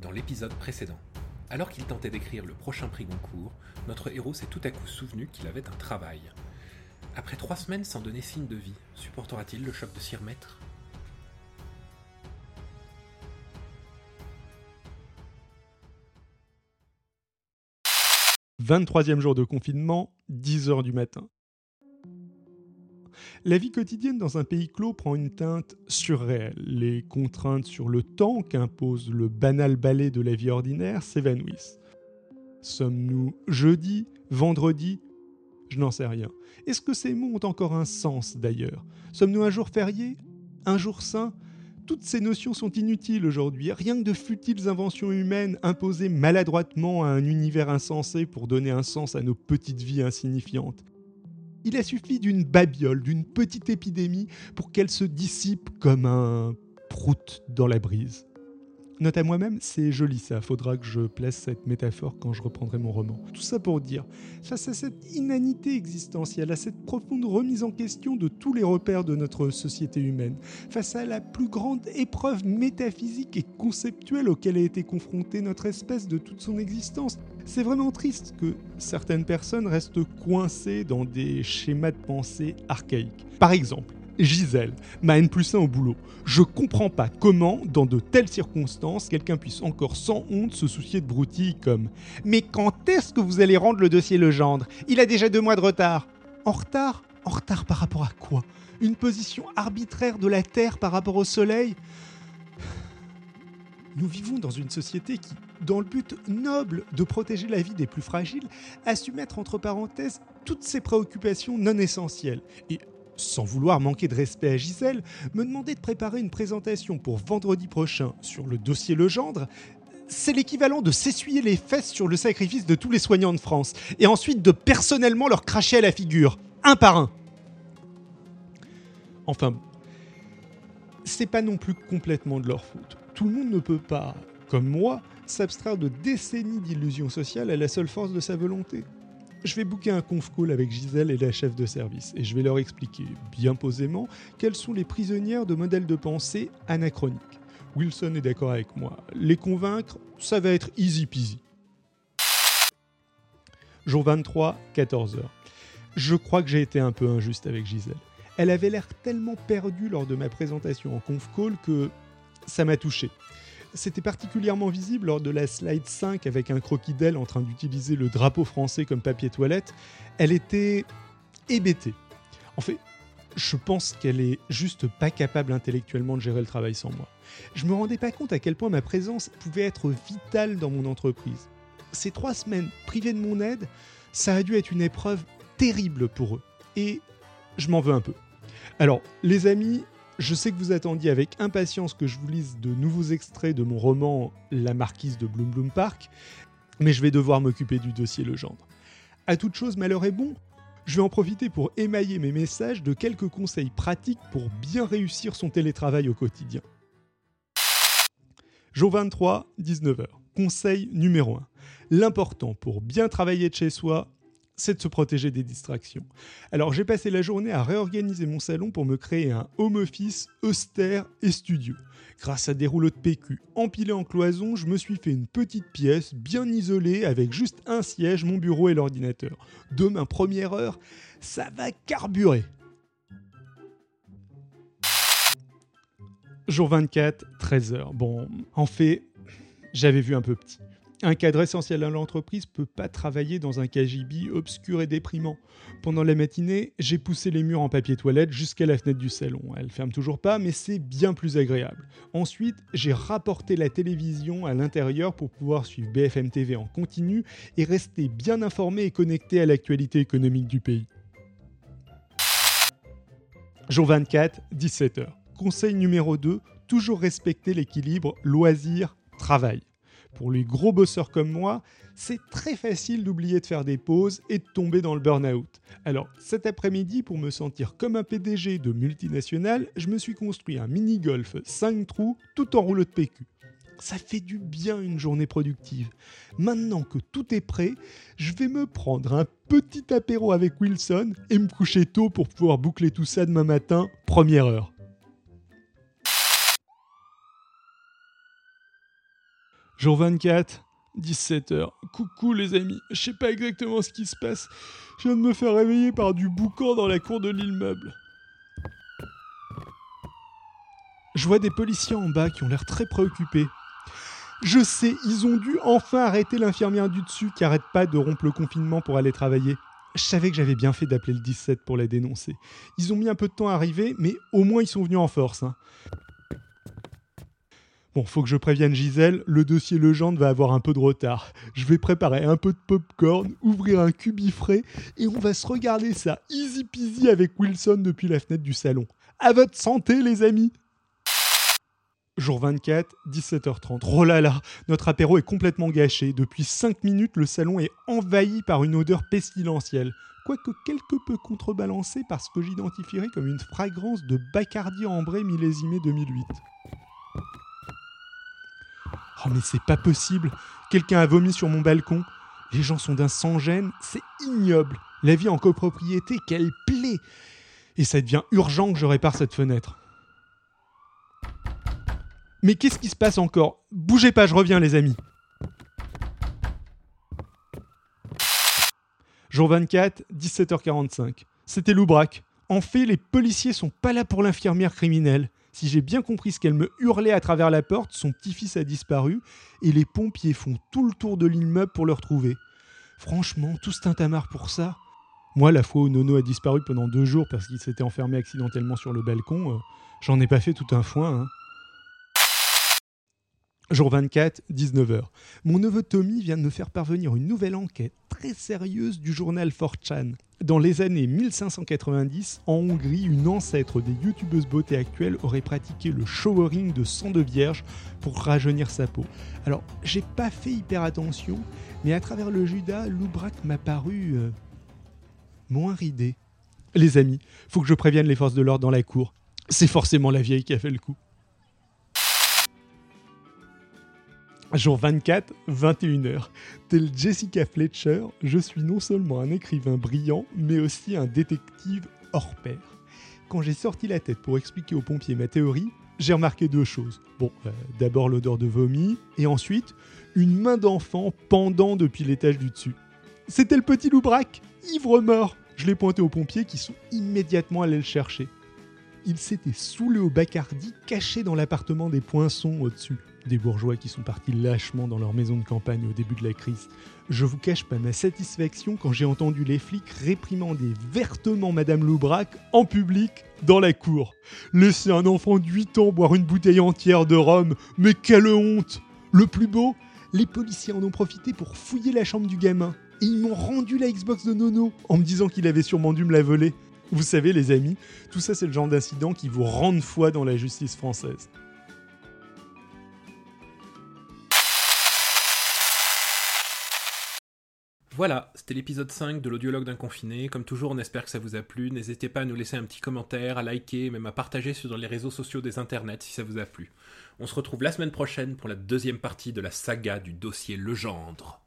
Dans l'épisode précédent, alors qu'il tentait d'écrire le prochain prix Goncourt, notre héros s'est tout à coup souvenu qu'il avait un travail. Après trois semaines sans donner signe de vie, supportera-t-il le choc de s'y remettre 23e jour de confinement, 10h du matin. La vie quotidienne dans un pays clos prend une teinte surréelle. Les contraintes sur le temps qu'impose le banal ballet de la vie ordinaire s'évanouissent. Sommes-nous jeudi, vendredi? Je n'en sais rien. Est-ce que ces mots ont encore un sens d'ailleurs? Sommes-nous un jour férié? Un jour saint? Toutes ces notions sont inutiles aujourd'hui. Rien que de futiles inventions humaines imposées maladroitement à un univers insensé pour donner un sens à nos petites vies insignifiantes. Il a suffi d'une babiole, d'une petite épidémie pour qu'elle se dissipe comme un prout dans la brise. Note à moi-même, c'est joli ça, faudra que je place cette métaphore quand je reprendrai mon roman. Tout ça pour dire, face à cette inanité existentielle, à cette profonde remise en question de tous les repères de notre société humaine, face à la plus grande épreuve métaphysique et conceptuelle auquel a été confrontée notre espèce de toute son existence, c'est vraiment triste que certaines personnes restent coincées dans des schémas de pensée archaïques. Par exemple, Gisèle, ma N plus 1 au boulot. Je comprends pas comment, dans de telles circonstances, quelqu'un puisse encore sans honte se soucier de broutilles comme Mais quand est-ce que vous allez rendre le dossier Legendre? Il a déjà deux mois de retard. En retard? En retard par rapport à quoi? Une position arbitraire de la Terre par rapport au Soleil? Nous vivons dans une société qui, dans le but noble de protéger la vie des plus fragiles, a su mettre entre parenthèses toutes ses préoccupations non essentielles. Et sans vouloir manquer de respect à Gisèle, me demander de préparer une présentation pour vendredi prochain sur le dossier Legendre, c'est l'équivalent de s'essuyer les fesses sur le sacrifice de tous les soignants de France, et ensuite de personnellement leur cracher à la figure, un par un. Enfin, c'est pas non plus complètement de leur faute. Tout le monde ne peut pas, comme moi, s'abstraire de décennies d'illusions sociales à la seule force de sa volonté je vais booker un conf call avec Gisèle et la chef de service et je vais leur expliquer, bien posément, quelles sont les prisonnières de modèles de pensée anachroniques. Wilson est d'accord avec moi. Les convaincre, ça va être easy peasy. Jour 23, 14h. Je crois que j'ai été un peu injuste avec Gisèle. Elle avait l'air tellement perdue lors de ma présentation en conf call que ça m'a touché. C'était particulièrement visible lors de la slide 5 avec un croquis d'elle en train d'utiliser le drapeau français comme papier toilette. Elle était hébétée. En fait, je pense qu'elle est juste pas capable intellectuellement de gérer le travail sans moi. Je me rendais pas compte à quel point ma présence pouvait être vitale dans mon entreprise. Ces trois semaines privées de mon aide, ça a dû être une épreuve terrible pour eux. Et je m'en veux un peu. Alors, les amis, je sais que vous attendiez avec impatience que je vous lise de nouveaux extraits de mon roman La marquise de Bloom Bloom Park, mais je vais devoir m'occuper du dossier Legendre. À toute chose, malheur est bon. Je vais en profiter pour émailler mes messages de quelques conseils pratiques pour bien réussir son télétravail au quotidien. Jour 23, 19h. Conseil numéro 1. L'important pour bien travailler de chez soi, c'est de se protéger des distractions. Alors j'ai passé la journée à réorganiser mon salon pour me créer un home office austère et studio. Grâce à des rouleaux de PQ empilés en cloison, je me suis fait une petite pièce bien isolée avec juste un siège, mon bureau et l'ordinateur. Demain première heure, ça va carburer. Jour 24, 13h. Bon, en fait, j'avais vu un peu petit. Un cadre essentiel à l'entreprise peut pas travailler dans un KGB obscur et déprimant. Pendant la matinée, j'ai poussé les murs en papier toilette jusqu'à la fenêtre du salon. Elle ferme toujours pas, mais c'est bien plus agréable. Ensuite, j'ai rapporté la télévision à l'intérieur pour pouvoir suivre BFM TV en continu et rester bien informé et connecté à l'actualité économique du pays. Jour 24, 17h. Conseil numéro 2, toujours respecter l'équilibre loisir-travail. Pour les gros bosseurs comme moi, c'est très facile d'oublier de faire des pauses et de tomber dans le burn-out. Alors cet après-midi, pour me sentir comme un PDG de multinationale, je me suis construit un mini-golf 5 trous tout en rouleau de PQ. Ça fait du bien une journée productive. Maintenant que tout est prêt, je vais me prendre un petit apéro avec Wilson et me coucher tôt pour pouvoir boucler tout ça demain matin, première heure. Jour 24, 17h. Coucou les amis, je sais pas exactement ce qui se passe. Je viens de me faire réveiller par du boucan dans la cour de l'immeuble. Je vois des policiers en bas qui ont l'air très préoccupés. Je sais, ils ont dû enfin arrêter l'infirmière du dessus qui arrête pas de rompre le confinement pour aller travailler. Je savais que j'avais bien fait d'appeler le 17 pour la dénoncer. Ils ont mis un peu de temps à arriver, mais au moins ils sont venus en force. Hein. Bon, faut que je prévienne Gisèle, le dossier Legendre va avoir un peu de retard. Je vais préparer un peu de popcorn, ouvrir un cubifré, et on va se regarder ça easy peasy avec Wilson depuis la fenêtre du salon. À votre santé, les amis Jour 24, 17h30. Oh là là, notre apéro est complètement gâché. Depuis 5 minutes, le salon est envahi par une odeur pestilentielle. Quoique quelque peu contrebalancée par ce que j'identifierais comme une fragrance de Bacardi ambré millésimé 2008. Oh mais c'est pas possible Quelqu'un a vomi sur mon balcon. Les gens sont d'un sans-gêne, c'est ignoble. La vie en copropriété, quelle plaie Et ça devient urgent que je répare cette fenêtre. Mais qu'est-ce qui se passe encore? Bougez pas, je reviens les amis. Jour 24, 17h45. C'était Loubrac. En fait, les policiers sont pas là pour l'infirmière criminelle. Si j'ai bien compris ce qu'elle me hurlait à travers la porte, son petit-fils a disparu et les pompiers font tout le tour de l'immeuble pour le retrouver. Franchement, tout ce tintamarre pour ça. Moi, la fois où Nono a disparu pendant deux jours parce qu'il s'était enfermé accidentellement sur le balcon, euh, j'en ai pas fait tout un foin. Hein. Jour 24, 19h. Mon neveu Tommy vient de me faire parvenir une nouvelle enquête très sérieuse du journal 4chan. Dans les années 1590, en Hongrie, une ancêtre des youtubeuses beauté actuelles aurait pratiqué le showering de sang de vierge pour rajeunir sa peau. Alors, j'ai pas fait hyper attention, mais à travers le Judas, Loubrak m'a paru euh, moins ridé. Les amis, faut que je prévienne les forces de l'ordre dans la cour. C'est forcément la vieille qui a fait le coup. Jour 24, 21h. Tel Jessica Fletcher, je suis non seulement un écrivain brillant, mais aussi un détective hors pair. Quand j'ai sorti la tête pour expliquer aux pompiers ma théorie, j'ai remarqué deux choses. Bon, euh, d'abord l'odeur de vomi, et ensuite une main d'enfant pendant depuis l'étage du dessus. C'était le petit Loubrac, ivre mort. Je l'ai pointé aux pompiers qui sont immédiatement allés le chercher. Il s'était saoulé au Bacardi caché dans l'appartement des poinçons au-dessus des bourgeois qui sont partis lâchement dans leur maison de campagne au début de la crise. Je vous cache pas ma satisfaction quand j'ai entendu les flics réprimander vertement Madame Loubrac en public dans la cour. Laisser un enfant de 8 ans boire une bouteille entière de rhum, mais quelle honte Le plus beau, les policiers en ont profité pour fouiller la chambre du gamin. Et ils m'ont rendu la Xbox de Nono en me disant qu'il avait sûrement dû me la voler. Vous savez les amis, tout ça c'est le genre d'incident qui vous rend foi dans la justice française. Voilà, c'était l'épisode 5 de l'audiologue d'un confiné. Comme toujours, on espère que ça vous a plu. N'hésitez pas à nous laisser un petit commentaire, à liker, même à partager sur les réseaux sociaux des internets si ça vous a plu. On se retrouve la semaine prochaine pour la deuxième partie de la saga du dossier Legendre.